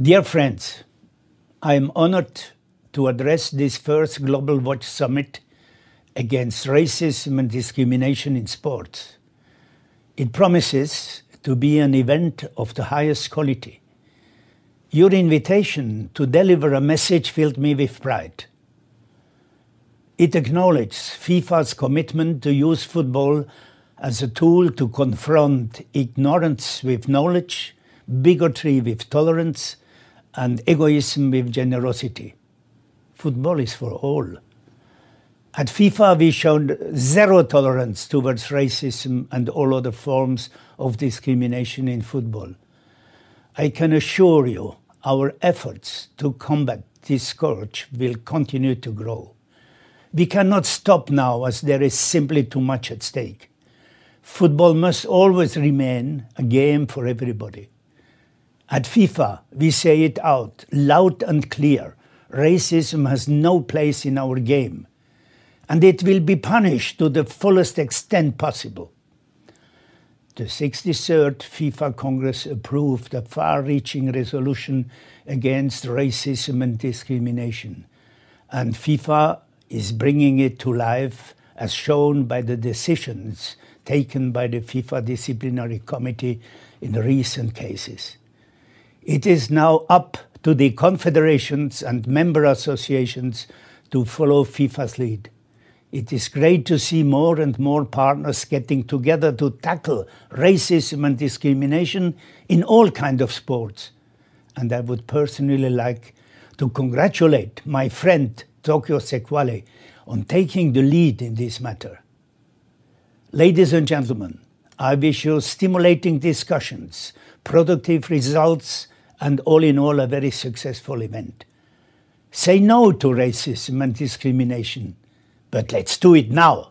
Dear friends, I am honored to address this first Global Watch Summit against racism and discrimination in sports. It promises to be an event of the highest quality. Your invitation to deliver a message filled me with pride. It acknowledges FIFA's commitment to use football as a tool to confront ignorance with knowledge, bigotry with tolerance, and egoism with generosity. Football is for all. At FIFA, we showed zero tolerance towards racism and all other forms of discrimination in football. I can assure you our efforts to combat this scourge will continue to grow. We cannot stop now as there is simply too much at stake. Football must always remain a game for everybody. At FIFA, we say it out loud and clear racism has no place in our game, and it will be punished to the fullest extent possible. The 63rd FIFA Congress approved a far reaching resolution against racism and discrimination, and FIFA is bringing it to life as shown by the decisions taken by the FIFA Disciplinary Committee in recent cases. It is now up to the confederations and member associations to follow FIFA's lead. It is great to see more and more partners getting together to tackle racism and discrimination in all kinds of sports. And I would personally like to congratulate my friend Tokyo Sexwale on taking the lead in this matter. Ladies and gentlemen, I wish you stimulating discussions, productive results, and all in all, a very successful event. Say no to racism and discrimination, but let's do it now.